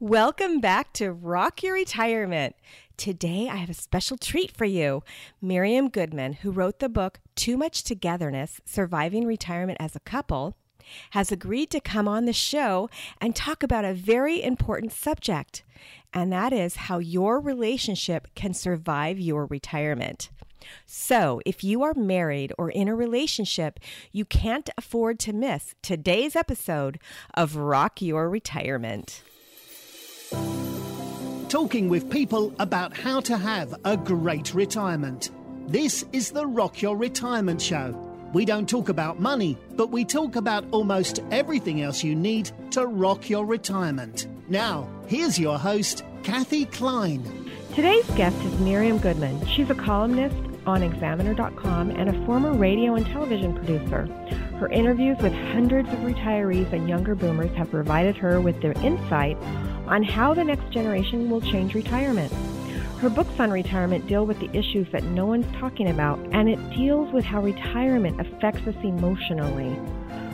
Welcome back to Rock Your Retirement. Today I have a special treat for you. Miriam Goodman, who wrote the book Too Much Togetherness Surviving Retirement as a Couple, has agreed to come on the show and talk about a very important subject, and that is how your relationship can survive your retirement. So, if you are married or in a relationship, you can't afford to miss today's episode of Rock Your Retirement. Talking with people about how to have a great retirement. This is the Rock Your Retirement Show. We don't talk about money, but we talk about almost everything else you need to rock your retirement. Now, here's your host, Kathe Kline. Today's guest is Miriam Goodman. She's a columnist on Examiner.com and a former radio and television producer. Her interviews with hundreds of retirees and younger boomers have provided her with their insight on how the next generation will change retirement. Her books on retirement deal with the issues that no one's talking about, and it deals with how retirement affects us emotionally.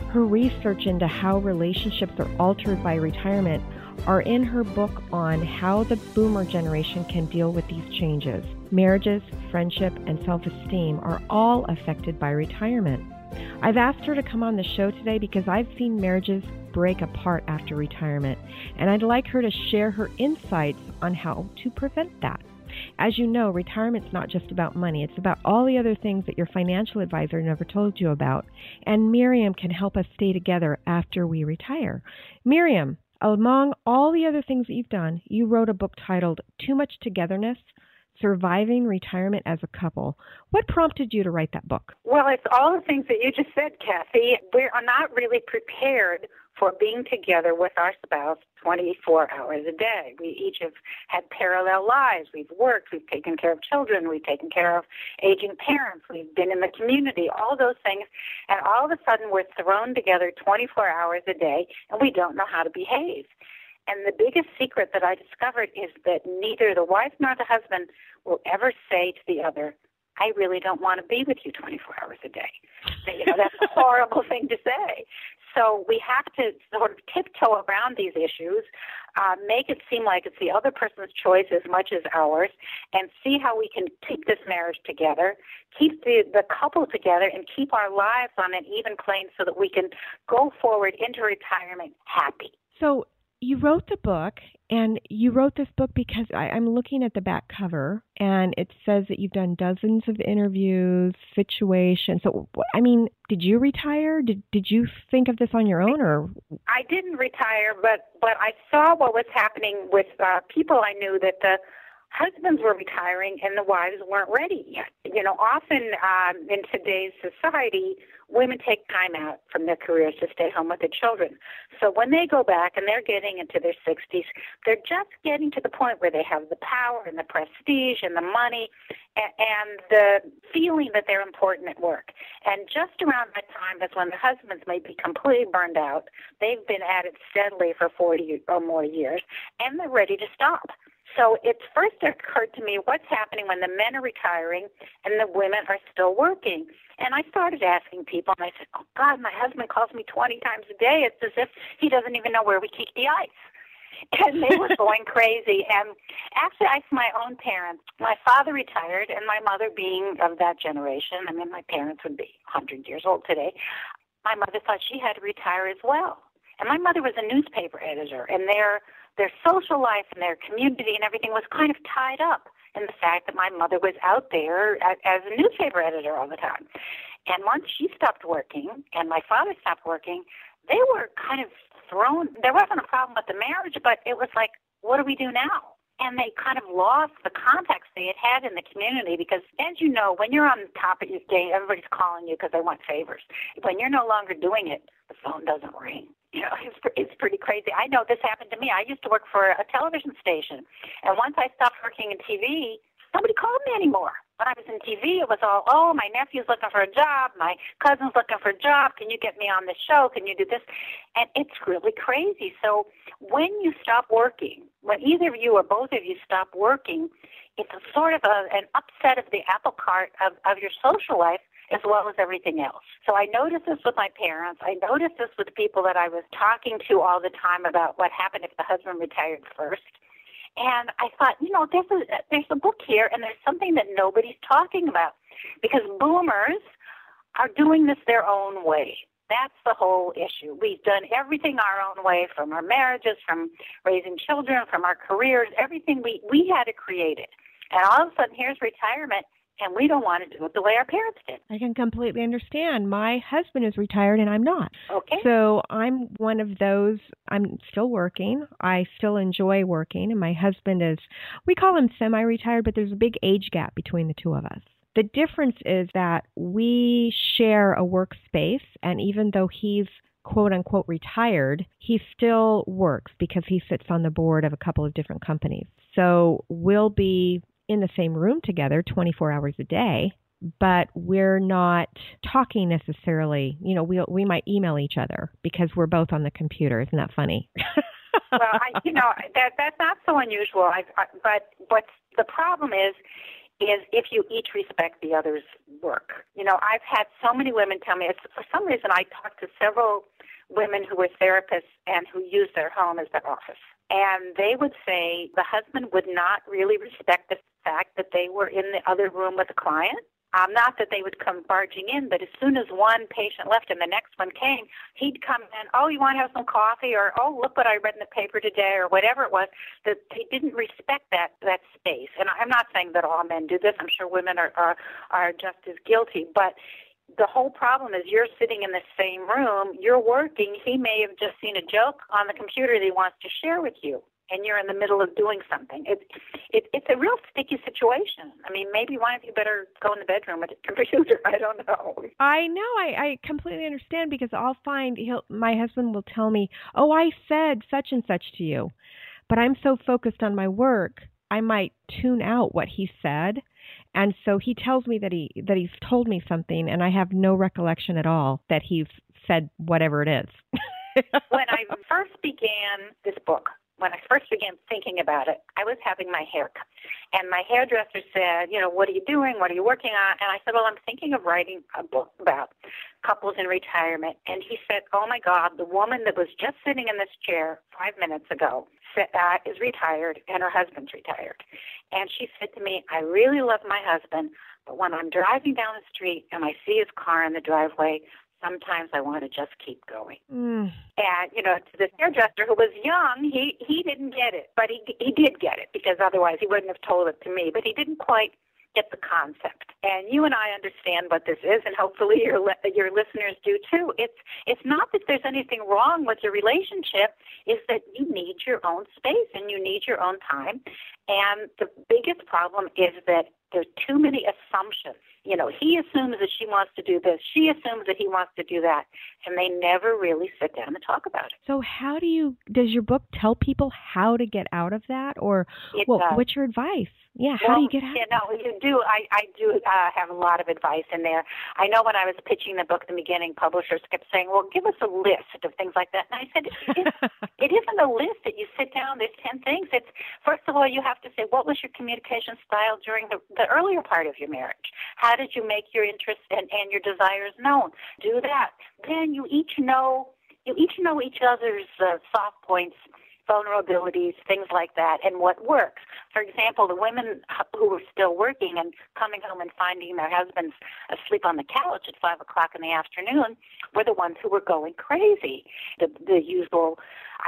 Her research into how relationships are altered by retirement are in her book on how the boomer generation can deal with these changes. Marriages, friendship, and self esteem are all affected by retirement. I've asked her to come on the show today because I've seen marriages break apart after retirement, and I'd like her to share her insights on how to prevent that. As you know, retirement's not just about money, it's about all the other things that your financial advisor never told you about. And Miriam can help us stay together after we retire. Miriam, among all the other things that you've done, you wrote a book titled Too Much Togetherness Surviving Retirement as a Couple. What prompted you to write that book? Well, it's all the things that you just said, Kathe. We are not really prepared for being together with our spouse 24 hours a day. We each have had parallel lives. We've worked, we've taken care of children, we've taken care of aging parents, we've been in the community, all those things. And all of a sudden we're thrown together 24 hours a day and we don't know how to behave. And the biggest secret that I discovered is that neither the wife nor the husband will ever say to the other, I really don't want to be with you 24 hours a day. You know, that's a horrible thing to say. So we have to sort of tiptoe around these issues, uh, make it seem like it's the other person's choice as much as ours, and see how we can keep this marriage together, keep the, the couple together, and keep our lives on an even plane so that we can go forward into retirement happy. So you wrote the book, and you wrote this book because I, I'm looking at the back cover, and it says that you've done dozens of interviews, situations. So, I mean, did you retire? Did did you think of this on your own, or? I didn't retire, but but I saw what was happening with uh, people I knew that the husbands were retiring and the wives weren't ready yet. You know, often um, in today's society, women take time out from their careers to stay home with their children. So when they go back and they're getting into their 60s, they're just getting to the point where they have the power and the prestige and the money and, and the feeling that they're important at work. And just around that time, that's when the husbands may be completely burned out. They've been at it steadily for 40 or more years, and they're ready to stop. So it first occurred to me what's happening when the men are retiring and the women are still working. And I started asking people, and I said, Oh, God, my husband calls me 20 times a day. It's as if he doesn't even know where we keep the ice. And they were going crazy. And actually, I asked my own parents. My father retired, and my mother, being of that generation, I mean, my parents would be 100 years old today, my mother thought she had to retire as well. And my mother was a newspaper editor, and their their social life and their community and everything was kind of tied up in the fact that my mother was out there as, a newspaper editor all the time. And once she stopped working and my father stopped working, they were kind of thrown. There wasn't a problem with the marriage, but it was like, what do we do now? And they kind of lost the contacts they had had in the community because, as you know, when you're on top of your game, everybody's calling you because they want favors. When you're no longer doing it, the phone doesn't ring. You know, it's it's pretty crazy. I know this happened to me. I used to work for a television station, and once I stopped working in TV, nobody called me anymore. When I was in TV, it was all, oh, my nephew's looking for a job, my cousin's looking for a job. Can you get me on the show? Can you do this? And it's really crazy. So when you stop working, when either of you or both of you stop working, it's a sort of a, an upset of the apple cart of, of your social life as well as everything else. So I noticed this with my parents. I noticed this with people that I was talking to all the time about what happened if the husband retired first. And I thought, you know, there's a there's a book here, and there's something that nobody's talking about, because boomers are doing this their own way. That's the whole issue. We've done everything our own way, from our marriages, from raising children, from our careers, everything we we had to create it. And all of a sudden, here's retirement, and we don't want to do it the way our parents did. I can completely understand. My husband is retired and I'm not. Okay. So I'm one of those. I'm still working. I still enjoy working, and my husband is, we call him semi retired, but there's a big age gap between the two of us. The difference is that we share a workspace, and even though he's quote unquote retired, he still works because he sits on the board of a couple of different companies. So we'll be in the same room together 24 hours a day, but we're not talking necessarily. You know, we we might email each other because we're both on the computer. Isn't that funny? well, I, you know that that's not so unusual. I, I, but what's the problem is is if you each respect the other's work. You know, I've had so many women tell me for some reason I talked to several women who were therapists and who use their home as their office. And they would say the husband would not really respect the fact that they were in the other room with a client. Um, not that they would come barging in, but as soon as one patient left and the next one came, he'd come in, oh, you want to have some coffee, or oh, look what I read in the paper today, or whatever it was. That they didn't respect that that space. And I'm not saying that all men do this. I'm sure women are are, are just as guilty, but the whole problem is you're sitting in the same room, you're working, he may have just seen a joke on the computer that he wants to share with you and you're in the middle of doing something. It, it, it's a real sticky situation. I mean, maybe one of you better go in the bedroom with a computer. I don't know. I know. I, I completely understand because I'll find he'll, my husband will tell me, "Oh, I said such and such to you," but I'm so focused on my work, I might tune out what he said. And so he tells me that he that he's told me something, and I have no recollection at all that he's said whatever it is. when I first began this book, when I first began thinking about it, I was having my hair cut. And my hairdresser said, you know, what are you doing? What are you working on? And I said, well, I'm thinking of writing a book about couples in retirement. And he said, oh my God, the woman that was just sitting in this chair five minutes ago uh, is retired and her husband's retired. And she said to me, I really love my husband, but when I'm driving down the street and I see his car in the driveway, sometimes I want to just keep going. Mm. And you know, to the hairdresser who was young, he he didn't get it, but he he did get it because otherwise he wouldn't have told it to me. But he didn't quite get the concept. And you and I understand what this is, and hopefully your your listeners do too. It's it's not that there's anything wrong with your relationship; is that you need your own space and you need your own time. And the biggest problem is that there's too many assumptions. You know, he assumes that she wants to do this, she assumes that he wants to do that, and they never really sit down and talk about it. So, how do you? Does your book tell people how to get out of that, or well, what's your advice? Yeah, how well, do you get out? Yeah, no, you do. I I do uh, have a lot of advice in there. I know when I was pitching the book in the beginning, publishers kept saying, "Well, give us a list of things like that," and I said, "It, it isn't a list that you sit down. There's ten things. It's first of all, you have to say what was your communication style during the the earlier part of your marriage. How did you make your interests and and your desires known? Do that. Then you each know you each know each other's uh, soft points vulnerabilities, things like that, and what works. For example, the women who were still working and coming home and finding their husbands asleep on the couch at five o'clock in the afternoon were the ones who were going crazy. The, the usual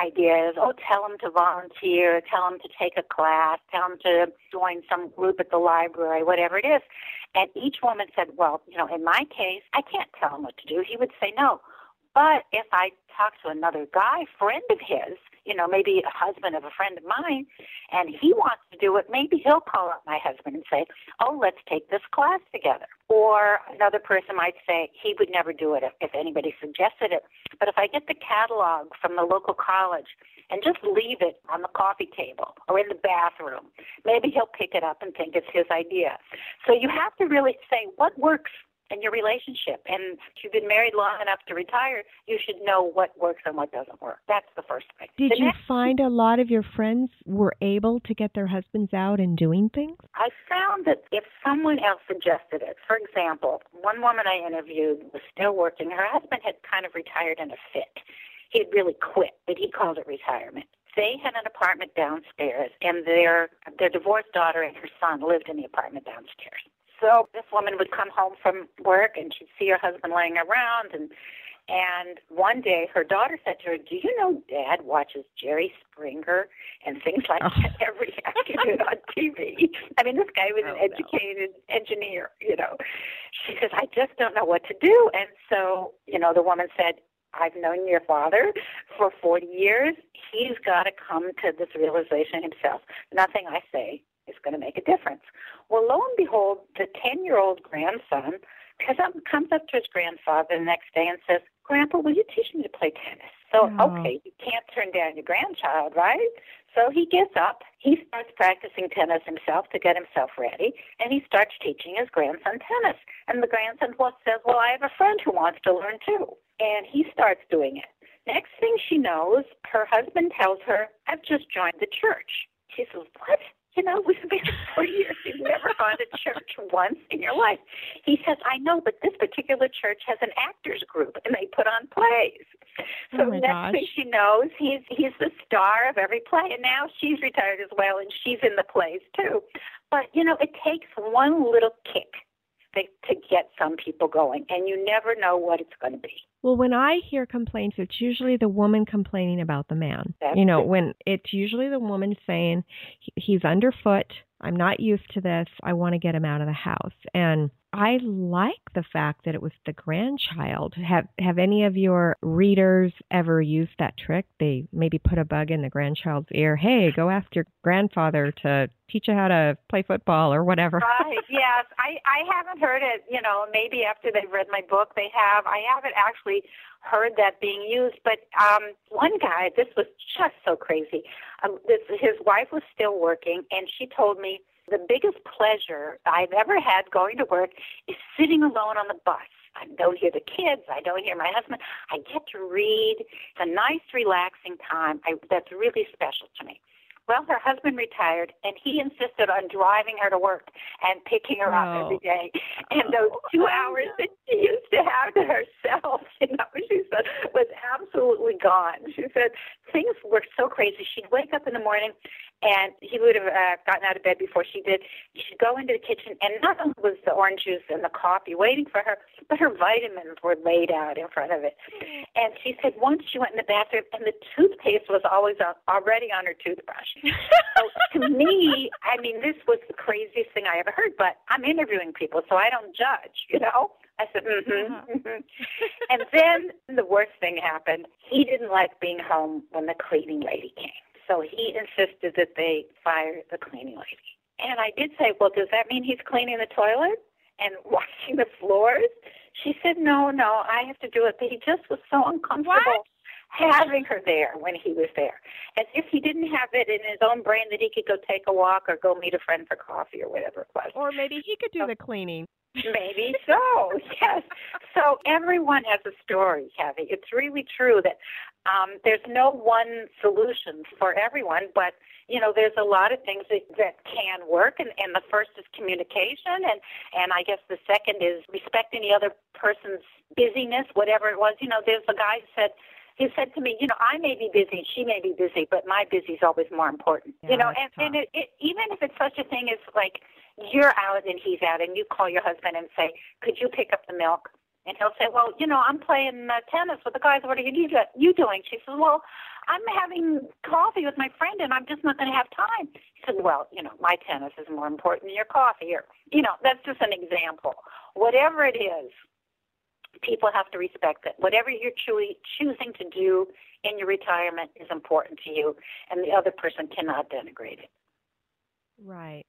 idea is, oh, tell them to volunteer, tell them to take a class, tell them to join some group at the library, whatever it is. And each woman said, well, you know, in my case, I can't tell him what to do. He would say no. But if I talk to another guy, friend of his, you know, maybe a husband of a friend of mine, and he wants to do it, maybe he'll call up my husband and say, oh, let's take this class together. Or another person might say, he would never do it if, if anybody suggested it. But if I get the catalog from the local college and just leave it on the coffee table or in the bathroom, maybe he'll pick it up and think it's his idea. So you have to really say what works in your relationship. And if you've been married long enough to retire, you should know what works and what doesn't work. That's the first thing. Did the you next, find a lot of your friends were able to get their husbands out and doing things? I found that if someone else suggested it, for example, one woman I interviewed was still working. Her husband had kind of retired in a fit. He had really quit, but he called it retirement. They had an apartment downstairs, and their their divorced daughter and her son lived in the apartment downstairs. So this woman would come home from work and she'd see her husband laying around and and one day her daughter said to her, Do you know dad watches Jerry Springer and things like Oh. that every afternoon on TV? I mean, this guy was Oh, an no. educated engineer, you know. She says, I just don't know what to do. And so, you know, the woman said, I've known your father for 40 years. He's got to come to this realization himself. Nothing I say is going to make a difference. Well, lo and behold, the 10 year old grandson comes up, to his grandfather the next day and says, Grandpa, will you teach me to play tennis? So, Oh. okay, you can't turn down your grandchild, right? So he gets up, he starts practicing tennis himself to get himself ready, and he starts teaching his grandson tennis. And the grandson says, Well, I have a friend who wants to learn too. And he starts doing it. Next thing she knows, her husband tells her, I've just joined the church. She says, What? You know, we've been married for years. You've never gone to church once in your life. He says, I know, but this particular church has an actors group and they put on plays. So Oh, next gosh. thing she knows, he's he's the star of every play, and now she's retired as well, and she's in the plays too. But you know, it takes one little kick to, to get some people going, and you never know what it's going to be. Well, when I hear complaints, it's usually the woman complaining about the man. That's you know, it. when it's usually the woman saying, "He- he's underfoot. I'm not used to this. I want to get him out of the house. And I like the fact that it was the grandchild. Have have any of your readers ever used that trick? They maybe put a bug in the grandchild's ear. Hey, go ask your grandfather to teach you how to play football or whatever. Right. yes. I I haven't heard it. You know, maybe after they've read my book, they have. I haven't actually heard that being used. But um, one guy, this was just so crazy. Um, this, his wife was still working, and she told me the biggest pleasure I've ever had going to work is sitting alone on the bus. I don't hear the kids. I don't hear my husband. I get to read. It's a nice, relaxing time. I, that's really special to me. Well, her husband retired, and he insisted on driving her to work and picking her up Oh. every day. And those two hours that she used to have to herself, you know, she said, was absolutely gone. She said things were so crazy. She'd wake up in the morning, and he would have uh, gotten out of bed before she did. She'd go into the kitchen, and not only was the orange juice and the coffee waiting for her, but her vitamins were laid out in front of it. And she said once she went in the bathroom, and the toothpaste was always on, already on her toothbrush. so to me, I mean, this was the craziest thing I ever heard. But I'm interviewing people, so I don't judge. You know, I said, mm-hmm. mm-hmm. and then the worst thing happened. He didn't like being home when the cleaning lady came, so he insisted that they fire the cleaning lady. And I did say, well, does that mean he's cleaning the toilet and washing the floors? She said, no, no, I have to do it. But he just was so uncomfortable having her there when he was there, as if he didn't have it in his own brain that he could go take a walk or go meet a friend for coffee or whatever it was. Or maybe he could do the cleaning. Maybe so, yes. So everyone has a story, Kathe. It's really true that um, there's no one solution for everyone, but you know, there's a lot of things that, that can work, and, and the first is communication, and and I guess the second is respecting the other person's busyness, whatever it was. You know, there's a guy who said he said to me, you know, I may be busy, she may be busy, but my busy is always more important. Yeah, you know, and, and it, it, even if it's such a thing as like you're out and he's out, and you call your husband and say, could you pick up the milk? And he'll say, well, you know, I'm playing uh, tennis with the guys. What are you, you doing? She says, well, I'm having coffee with my friend, and I'm just not going to have time. He said, well, you know, my tennis is more important than your coffee. Or, you know, that's just an example. Whatever it is, people have to respect it. Whatever you're choo- choosing to do in your retirement is important to you, and the other person cannot denigrate it. Right.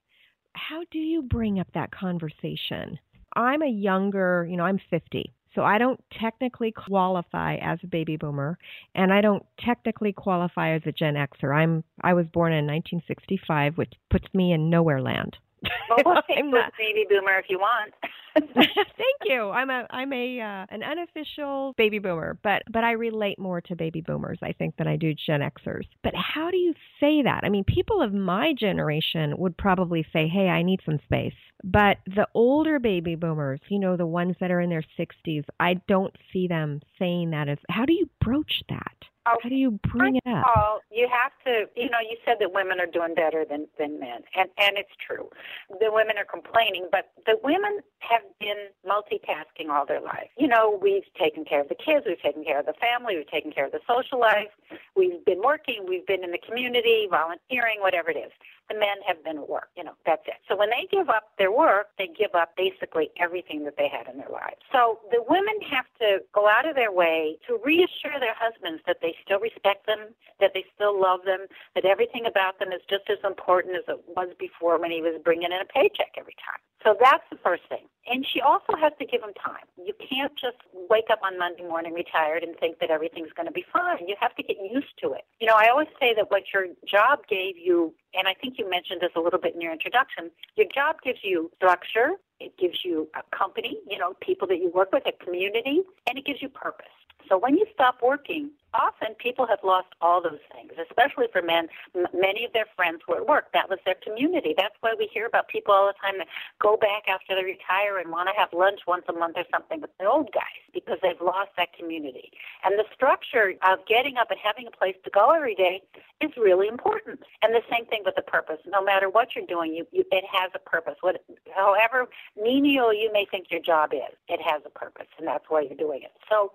How do you bring up that conversation? I'm a younger, you know, I'm 50. So I don't technically qualify as a baby boomer and I don't technically qualify as a Gen Xer. I'm I was born in 1965, which puts me in nowhere land. Well, we'll take not... baby boomer if you want. Thank you. I'm a I'm a uh, an unofficial baby boomer, but but I relate more to baby boomers, I think, than I do Gen Xers. But how do you say that? I mean, people of my generation would probably say, "Hey, I need some space." But the older baby boomers, you know, the ones that are in their 60s, I don't see them saying that as how do you broach that? Oh, How do you bring it up? All, you have to, you know, you said that women are doing better than, than men, and, and it's true. The women are complaining, but the women have been multitasking all their life. You know, we've taken care of the kids, we've taken care of the family, we've taken care of the social life, we've been working, we've been in the community, volunteering, whatever it is the men have been at work. You know, that's it. So when they give up their work, they give up basically everything that they had in their lives. So the women have to go out of their way to reassure their husbands that they still respect them, that they still love them, that everything about them is just as important as it was before when he was bringing in a paycheck every time. So that's the first thing. And she also has to give him time. You can't just wake up on Monday morning retired and think that everything's going to be fine. You have to get used to it. You know, I always say that what your job gave you, and I think you mentioned this a little bit in your introduction, your job gives you structure, it gives you a company, you know, people that you work with, a community, and it gives you purpose. So when you stop working, often people have lost all those things, especially for men. M- many of their friends were at work. That was their community. That's why we hear about people all the time that go back after they retire and want to have lunch once a month or something with the old guys because they've lost that community. And the structure of getting up and having a place to go every day is really important. And the same thing with the purpose. No matter what you're doing, you, you it has a purpose. What, however menial you may think your job is, it has a purpose, and that's why you're doing it. So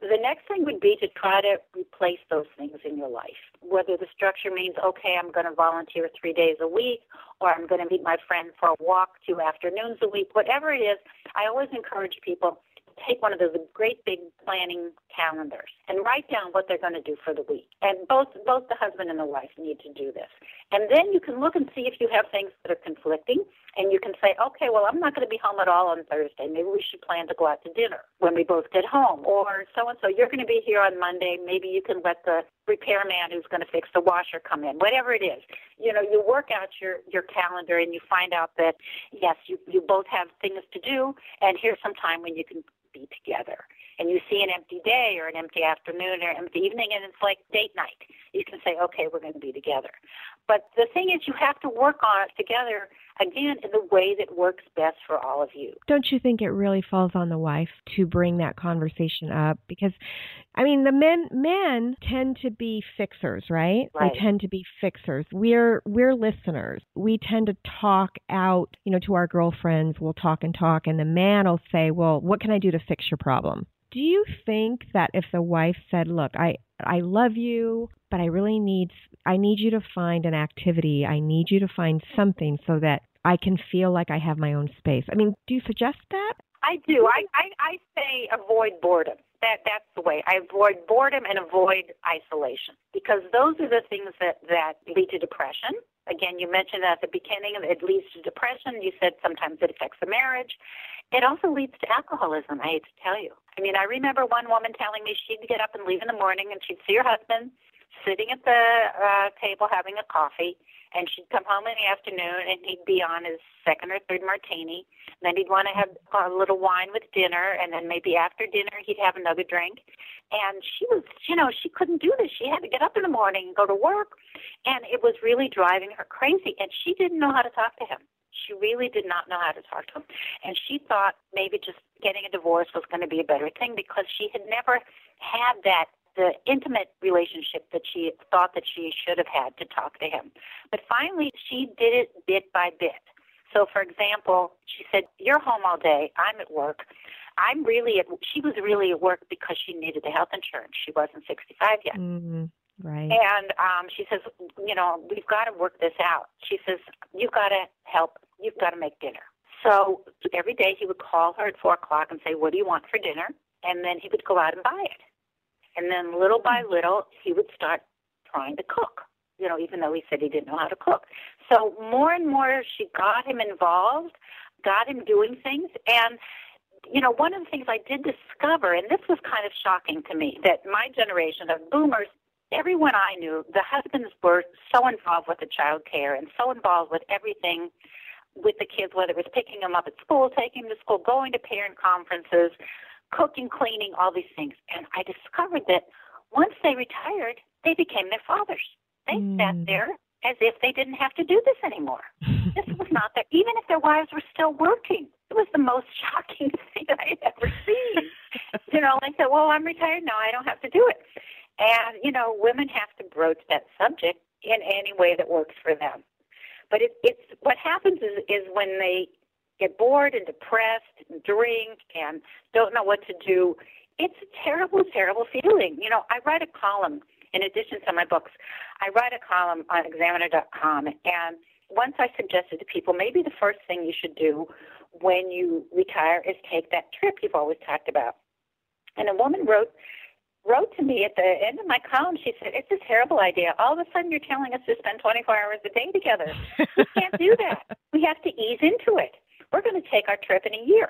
the next thing would be to try to replace those things in your life. Whether the structure means, okay, I'm going to volunteer three days a week, or I'm going to meet my friend for a walk two afternoons a week, whatever it is, I always encourage people take one of those great big planning calendars and write down what they're going to do for the week. And both both the husband and the wife need to do this. And then you can look and see if you have things that are conflicting and you can say, okay, well, I'm not going to be home at all on Thursday. Maybe we should plan to go out to dinner when we both get home. Or so and so, you're going to be here on Monday. Maybe you can let the repairman who's going to fix the washer come in. Whatever it is, you know, you work out your your calendar and you find out that yes, you you both have things to do, and here's some time when you can be together. And you see an empty day or an empty afternoon or an empty evening, and it's like date night. You can say, okay, we're going to be together. But the thing is, you have to work on it together again in the way that works best for all of you. Don't you think it really falls on the wife to bring that conversation up? Because, I mean, the men men tend to be fixers, right? right? They tend to be fixers. We're we're listeners. We tend to talk out, you know, to our girlfriends. We'll talk and talk, and the man will say, "Well, what can I do to fix your problem?" Do you think that if the wife said, "Look, I I love you, but I really need I need you to find an activity. I need you to find something so that I can feel like I have my own space. I mean, do you suggest that? I do. I, I, I say avoid boredom. That that's the way. I avoid boredom and avoid isolation because those are the things that that lead to depression. Again, you mentioned at the beginning it leads to depression. You said sometimes it affects the marriage. It also leads to alcoholism. I hate to tell you. I mean, I remember one woman telling me she'd get up and leave in the morning, and she'd see her husband sitting at the uh, table having a coffee, and she'd come home in the afternoon, and he'd be on his second or third martini. And then he'd want to have a little wine with dinner, and then maybe after dinner he'd have another drink. And she was, you know, she couldn't do this. She had to get up in the morning and go to work, and it was really driving her crazy. And she didn't know how to talk to him. She really did not know how to talk to him. And she thought maybe just getting a divorce was going to be a better thing because she had never had that the intimate relationship that she thought that she should have had to talk to him. But finally, she did it bit by bit. So, for example, she said, "You're home all day. I'm at work. I'm really at." She was really at work because she needed the health insurance. She wasn't 65 yet. Mm-hmm. Right. And um, she says, "You know, we've got to work this out." She says, "You've got to help. You've got to make dinner." So every day he would call her at four o'clock and say, "What do you want for dinner?" And then he would go out and buy it. And then little by hmm. little, he would start trying to cook, you know, even though he said he didn't know how to cook. So more and more she got him involved, got him doing things. And, you know, one of the things I did discover, and this was kind of shocking to me, that my generation of boomers, everyone I knew, the husbands were so involved with the child care and so involved with everything with the kids, whether it was picking them up at school, taking them to school, going to parent conferences, cooking, cleaning, all these things. And I discovered that once they retired, they became their fathers. They mm. sat there as if they didn't have to do this anymore. this was not their, even if their wives were still working. It was the most shocking thing I had ever seen. you know, I said, well, I'm retired now. I don't have to do it. And, you know, women have to broach that subject in any way that works for them. But it, it's what happens is, is when they get bored and depressed, and drink, and don't know what to do. It's a terrible, terrible feeling. You know, I write a column in addition to my books. I write a column on Examiner.com, and once I suggested to people maybe the first thing you should do when you retire is take that trip you've always talked about. And a woman wrote wrote to me at the end of my column. She said, "It's a terrible idea. All of a sudden, you're telling us to spend 24 hours a day together. We can't do that. We have to ease into it. We're going to take our trip in a year."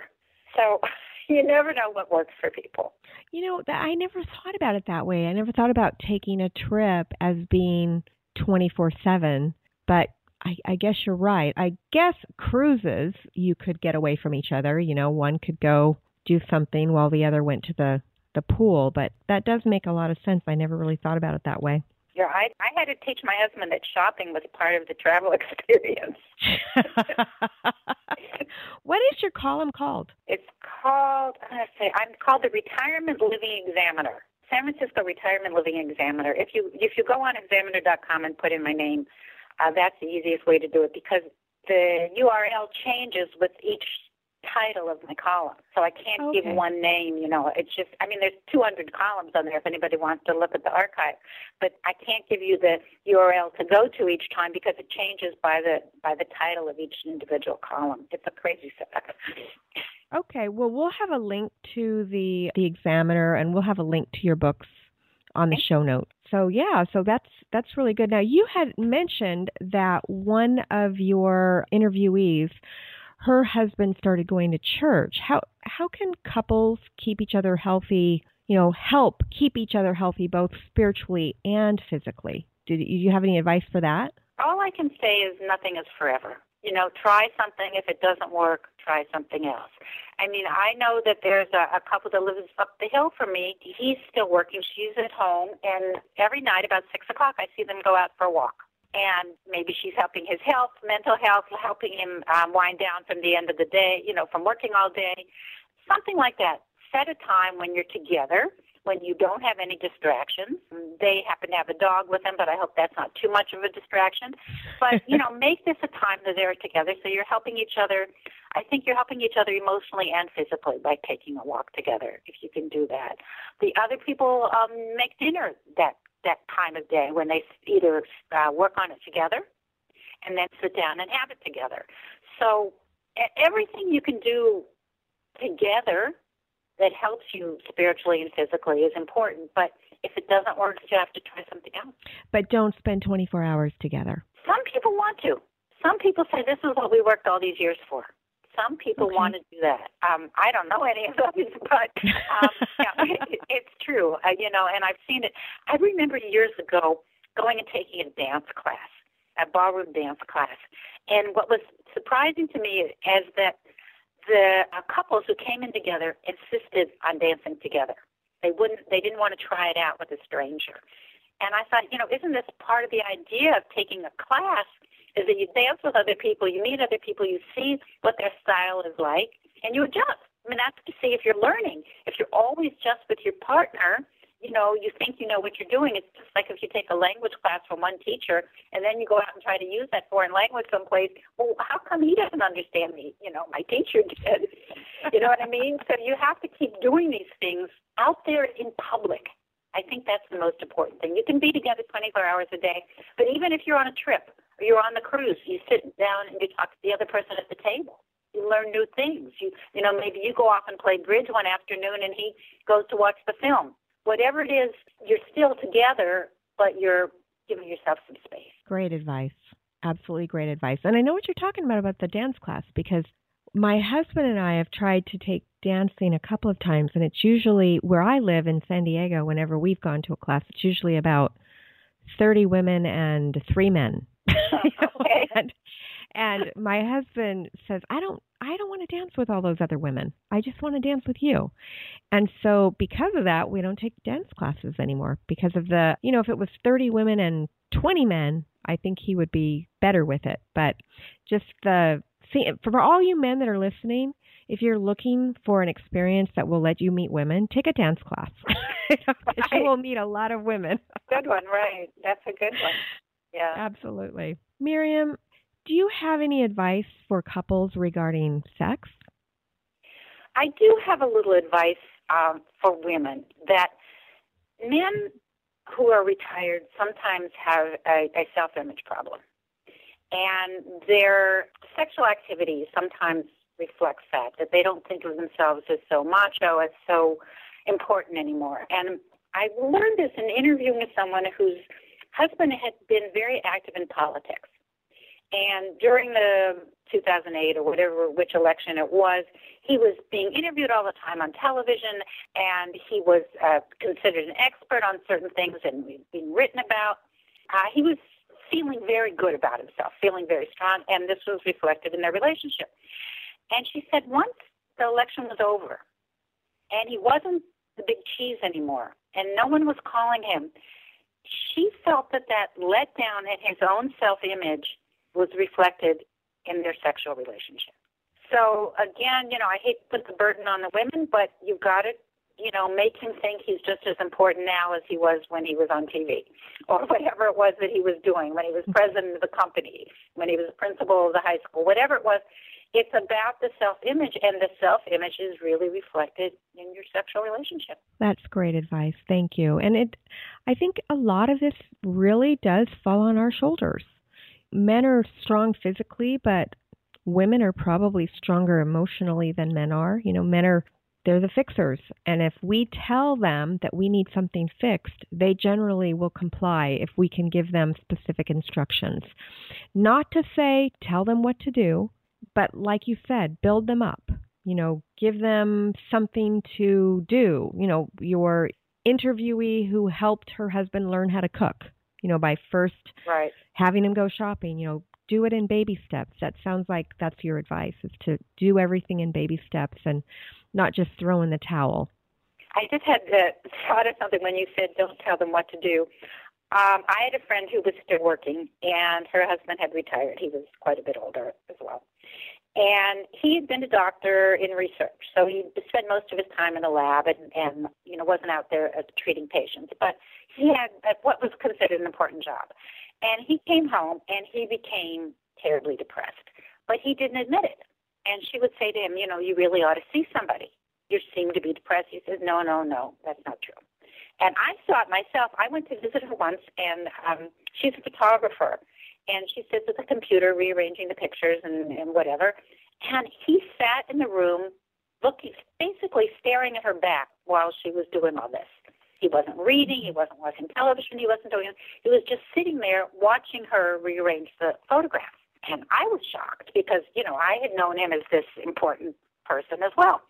So you never know what works for people. You know, I never thought about it that way. I never thought about taking a trip as being 24 7, but I, I guess you're right. I guess cruises, you could get away from each other. You know, one could go do something while the other went to the, the pool, but that does make a lot of sense. I never really thought about it that way. Yeah, I I had to teach my husband that shopping was part of the travel experience. what is your column called? It's called I'm say I'm called the Retirement Living Examiner. San Francisco Retirement Living Examiner. If you if you go on examiner.com and put in my name, uh, that's the easiest way to do it because the URL changes with each title of my column. So I can't okay. give one name, you know. It's just I mean there's 200 columns on there if anybody wants to look at the archive. But I can't give you the URL to go to each time because it changes by the by the title of each individual column. It's a crazy setup. Okay, well we'll have a link to the the examiner and we'll have a link to your books on the show notes. So yeah, so that's that's really good. Now you had mentioned that one of your interviewees her husband started going to church. How how can couples keep each other healthy? You know, help keep each other healthy both spiritually and physically. Do, do you have any advice for that? All I can say is nothing is forever. You know, try something. If it doesn't work, try something else. I mean, I know that there's a, a couple that lives up the hill from me. He's still working. She's at home, and every night about six o'clock, I see them go out for a walk and maybe she's helping his health, mental health, helping him um, wind down from the end of the day, you know, from working all day, something like that. Set a time when you're together, when you don't have any distractions. They happen to have a dog with them, but I hope that's not too much of a distraction. But, you know, make this a time that they're together so you're helping each other. I think you're helping each other emotionally and physically by taking a walk together, if you can do that. The other people um, make dinner that that time of day when they either uh, work on it together and then sit down and have it together. So everything you can do together that helps you spiritually and physically is important. But if it doesn't work, you have to try something else. But don't spend 24 hours together. Some people want to. Some people say this is what we worked all these years for. Some people okay. want to do that. Um, I don't know any of those, but um, yeah, it, it's true. Uh, you know, and I've seen it. I remember years ago going and taking a dance class, a ballroom dance class, and what was surprising to me is that the uh, couples who came in together insisted on dancing together. They wouldn't. They didn't want to try it out with a stranger. And I thought, you know, isn't this part of the idea of taking a class is that you dance with other people, you meet other people, you see what their style is like, and you adjust. I mean, that's to see if you're learning. If you're always just with your partner, you know, you think you know what you're doing. It's just like if you take a language class from one teacher and then you go out and try to use that foreign language someplace. Well, how come he doesn't understand me? You know, my teacher did. you know what I mean? So you have to keep doing these things out there in public. I think that's the most important thing. You can be together 24 hours a day, but even if you're on a trip, you're on the cruise, you sit down and you talk to the other person at the table. You learn new things. You you know maybe you go off and play bridge one afternoon and he goes to watch the film. Whatever it is, you're still together, but you're giving yourself some space. Great advice. Absolutely great advice. And I know what you're talking about about the dance class because my husband and I have tried to take dancing a couple of times and it's usually where I live in San Diego whenever we've gone to a class it's usually about 30 women and 3 men okay. and, and my husband says, "I don't I don't want to dance with all those other women. I just want to dance with you." And so because of that, we don't take dance classes anymore because of the, you know, if it was 30 women and 20 men, I think he would be better with it. But just the see for all you men that are listening, if you're looking for an experience that will let you meet women, take a dance class. right. You will meet a lot of women. good one, right? That's a good one. Yeah. Absolutely. Miriam, do you have any advice for couples regarding sex? I do have a little advice um, for women that men who are retired sometimes have a, a self image problem. And their sexual activity sometimes reflects that, that they don't think of themselves as so macho, as so important anymore. And I learned this in interviewing with someone whose husband had been very active in politics. And during the 2008 or whatever, which election it was, he was being interviewed all the time on television, and he was uh, considered an expert on certain things and being written about. Uh, he was feeling very good about himself, feeling very strong, and this was reflected in their relationship. And she said once the election was over, and he wasn't the big cheese anymore, and no one was calling him, she felt that that letdown in his own self-image was reflected in their sexual relationship. So again, you know, I hate to put the burden on the women, but you've got to, you know, make him think he's just as important now as he was when he was on TV, or whatever it was that he was doing when he was mm-hmm. president of the company, when he was principal of the high school, whatever it was. It's about the self-image, and the self-image is really reflected in your sexual relationship. That's great advice. Thank you. And it, I think a lot of this really does fall on our shoulders men are strong physically, but women are probably stronger emotionally than men are. You know, men are they're the fixers. And if we tell them that we need something fixed, they generally will comply if we can give them specific instructions. Not to say tell them what to do, but like you said, build them up. You know, give them something to do. You know, your interviewee who helped her husband learn how to cook you know, by first right. having him go shopping, you know, do it in baby steps. That sounds like that's your advice is to do everything in baby steps and not just throw in the towel. I just had to thought of something when you said don't tell them what to do. Um, I had a friend who was still working, and her husband had retired. He was quite a bit older as well. And he had been a doctor in research, so he spent most of his time in the lab and, and you know wasn't out there uh, treating patients. But he had uh, what was considered an important job, and he came home and he became terribly depressed, but he didn't admit it. And she would say to him, you know, you really ought to see somebody. You seem to be depressed. He says, no, no, no, that's not true. And I saw it myself. I went to visit her once, and um, she's a photographer and she sits at the computer rearranging the pictures and, and whatever. And he sat in the room, looking, basically staring at her back while she was doing all this. He wasn't reading, he wasn't watching television, he wasn't doing. He was just sitting there watching her rearrange the photographs. And I was shocked because you know I had known him as this important person as well.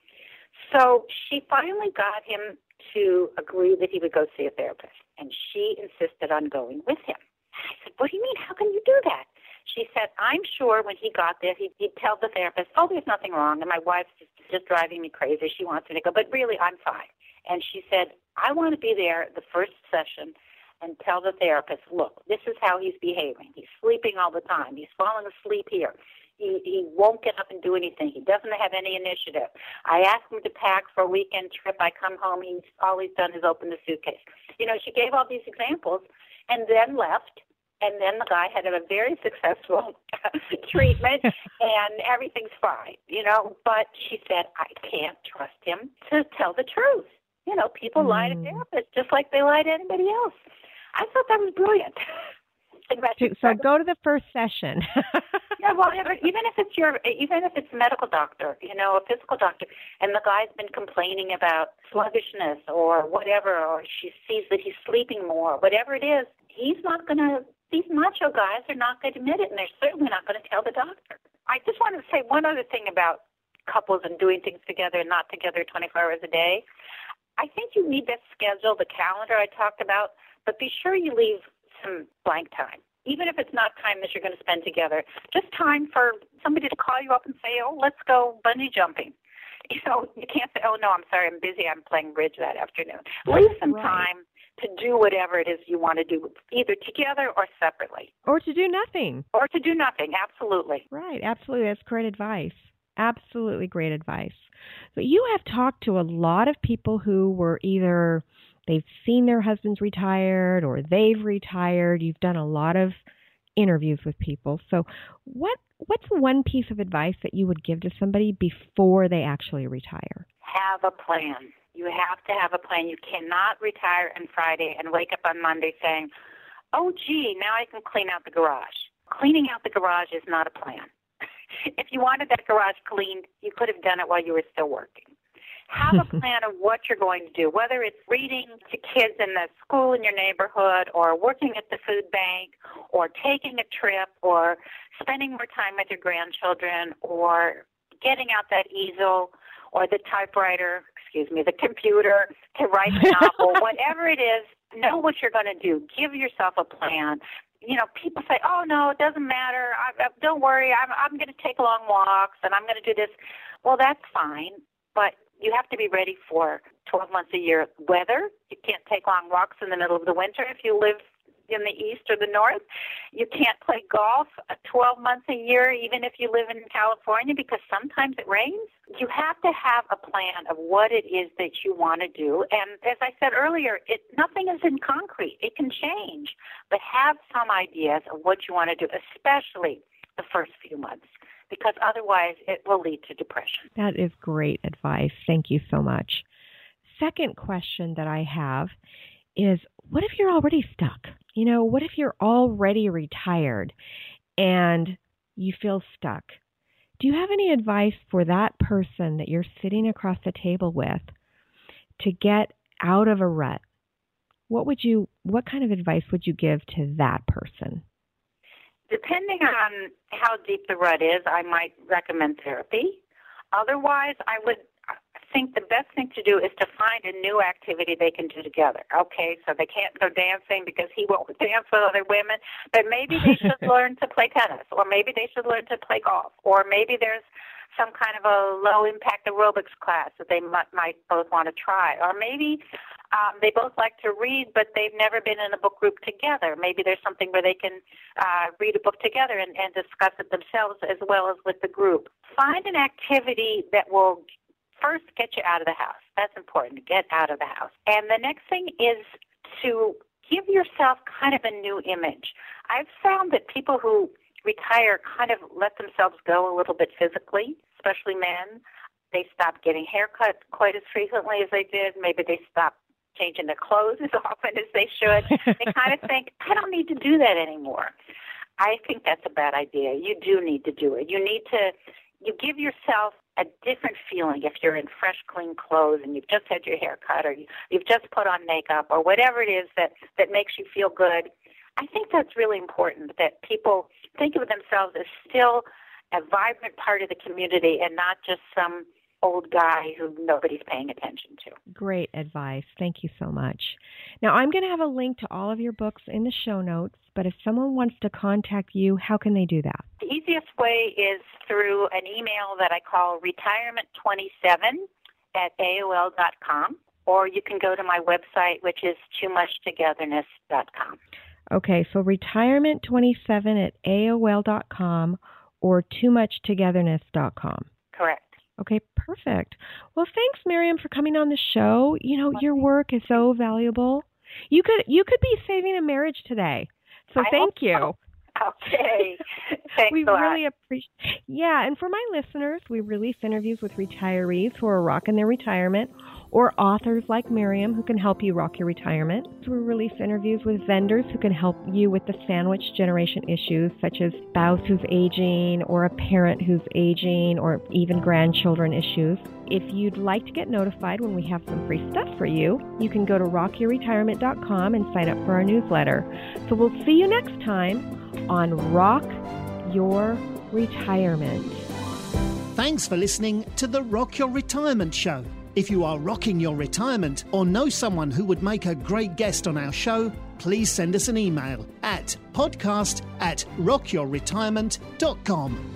So she finally got him to agree that he would go see a therapist, and she insisted on going with him. I said, What do you mean? How can you do that? She said, I'm sure when he got there, he'd, he'd tell the therapist, Oh, there's nothing wrong, and my wife's just, just driving me crazy. She wants me to go, but really, I'm fine. And she said, I want to be there the first session and tell the therapist, look, this is how he's behaving. He's sleeping all the time. He's falling asleep here. He, he won't get up and do anything. He doesn't have any initiative. I ask him to pack for a weekend trip. I come home. He's all he's done is open the suitcase. You know, she gave all these examples and then left and then the guy had a very successful treatment and everything's fine you know but she said i can't trust him to tell the truth you know people mm. lie to therapists just like they lie to anybody else i thought that was brilliant so go to the first session yeah well even if it's your even if it's a medical doctor you know a physical doctor and the guy's been complaining about sluggishness or whatever or she sees that he's sleeping more whatever it is he's not going to these macho guys are not going to admit it, and they're certainly not going to tell the doctor. I just wanted to say one other thing about couples and doing things together and not together 24 hours a day. I think you need that schedule, the calendar I talked about, but be sure you leave some blank time. Even if it's not time that you're going to spend together. Just time for somebody to call you up and say, "Oh, let's go bungee jumping." You know, you can't say, "Oh no, I'm sorry, I'm busy. I'm playing bridge that afternoon." Leave some Right. time to do whatever it is you want to do, either together or separately, Or to do nothing. or to do nothing. Absolutely. Right, absolutely. That's great advice. Absolutely great advice. But you have talked to a lot of people who were either they've seen their husbands retired or they've retired. You've done a lot of interviews with people. So what what's one piece of advice that you would give to somebody before they actually retire? Have a plan. You have to have a plan. You cannot retire on Friday and wake up on Monday saying, "Oh, gee, now I can clean out the garage." Cleaning out the garage is not a plan. if you wanted that garage cleaned, you could have done it while you were still working. Have a plan of what you're going to do, whether it's reading to kids in the school in your neighborhood, or working at the food bank, or taking a trip, or spending more time with your grandchildren, or getting out that easel, or the typewriter, excuse me, the computer to write the novel, whatever it is, know what you're going to do. Give yourself a plan. You know, people say, "Oh no, it doesn't matter. I, I, don't worry. I'm I'm going to take long walks and I'm going to do this." Well, that's fine, but you have to be ready for 12 months a year weather. You can't take long walks in the middle of the winter if you live in the east or the north. You can't play golf uh, 12 months a year, even if you live in California, because sometimes it rains. You have to have a plan of what it is that you want to do. And as I said earlier, it, nothing is in concrete. It can change, but have some ideas of what you want to do, especially the first few months, because otherwise it will lead to depression. That is great advice. Thank you so much. Second question that I have is what if you're already stuck? You know, what if you're already retired and you feel stuck? Do you have any advice for that person that you're sitting across the table with to get out of a rut? What would you what kind of advice would you give to that person? Depending on how deep the rut is, I might recommend therapy. Otherwise, I would think the best thing to do is to find a new activity they can do together. Okay, so they can't go dancing because he won't dance with other women, but maybe they should learn to play tennis, or maybe they should learn to play golf, or maybe there's some kind of a low impact aerobics class that they might, might both want to try, or maybe um, they both like to read, but they've never been in a book group together. Maybe there's something where they can uh, read a book together and, and discuss it themselves as well as with the group. Find an activity that will first get you out of the house. That's important, get out of the house. And the next thing is to give yourself kind of a new image. I've found that people who retire kind of let themselves go a little bit physically, especially men. They stop getting haircuts quite as frequently as they did. Maybe they stop changing their clothes as often as they should. they kind of think, I don't need to do that anymore. I think that's a bad idea. You do need to do it. You need to you give yourself a different feeling if you're in fresh, clean clothes and you've just had your hair cut or you, you've just put on makeup or whatever it is that, that makes you feel good. I think that's really important that people think of themselves as still a vibrant part of the community and not just some old guy who nobody's paying attention to. Great advice. Thank you so much. Now, I'm going to have a link to all of your books in the show notes, but if someone wants to contact you, how can they do that? The easiest way is through an email that I call retirement27 at AOL.com, or you can go to my website, which is toomuchtogetherness.com. Okay, so retirement27 at AOL.com or toomuchtogetherness.com. Correct. Okay, perfect. Well, thanks, Miriam, for coming on the show. You know, your work is so valuable. You could you could be saving a marriage today. So I thank you. so. Okay. Thanks we a lot. really appreciate. Yeah, and for my listeners, we release interviews with retirees who are rocking their retirement, or authors like Miriam who can help you rock your retirement. We release interviews with vendors who can help you with the sandwich generation issues, such as spouse who's aging, or a parent who's aging, or even grandchildren issues. If you'd like to get notified when we have some free stuff for you, you can go to rockyourretirement.com and sign up for our newsletter. So we'll see you next time on Rock Your Retirement. Thanks for listening to the Rock Your Retirement Show. If you are rocking your retirement or know someone who would make a great guest on our show, please send us an email at podcast at rockyourretirement.com.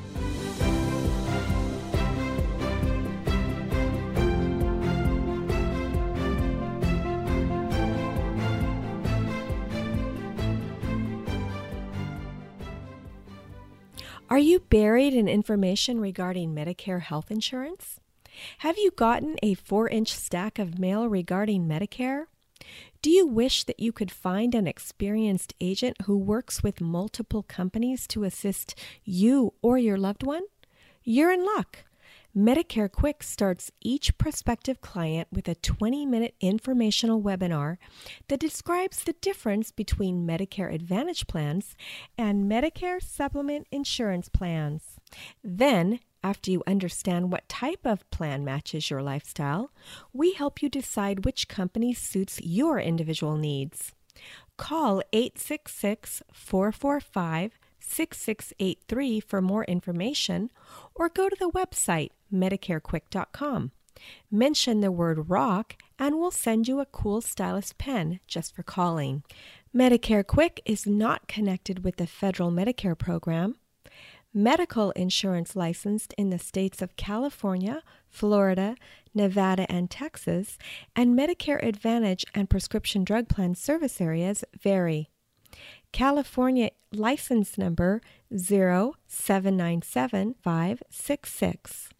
Are you buried in information regarding Medicare health insurance? Have you gotten a four inch stack of mail regarding Medicare? Do you wish that you could find an experienced agent who works with multiple companies to assist you or your loved one? You're in luck. Medicare Quick starts each prospective client with a 20 minute informational webinar that describes the difference between Medicare Advantage plans and Medicare Supplement Insurance plans. Then, after you understand what type of plan matches your lifestyle, we help you decide which company suits your individual needs. Call 866 445 6683 for more information or go to the website medicarequick.com. Mention the word rock and we'll send you a cool stylus pen just for calling. Medicare Quick is not connected with the federal Medicare program. Medical insurance licensed in the states of California, Florida, Nevada, and Texas, and Medicare Advantage and prescription drug plan service areas vary. California license number 0797566.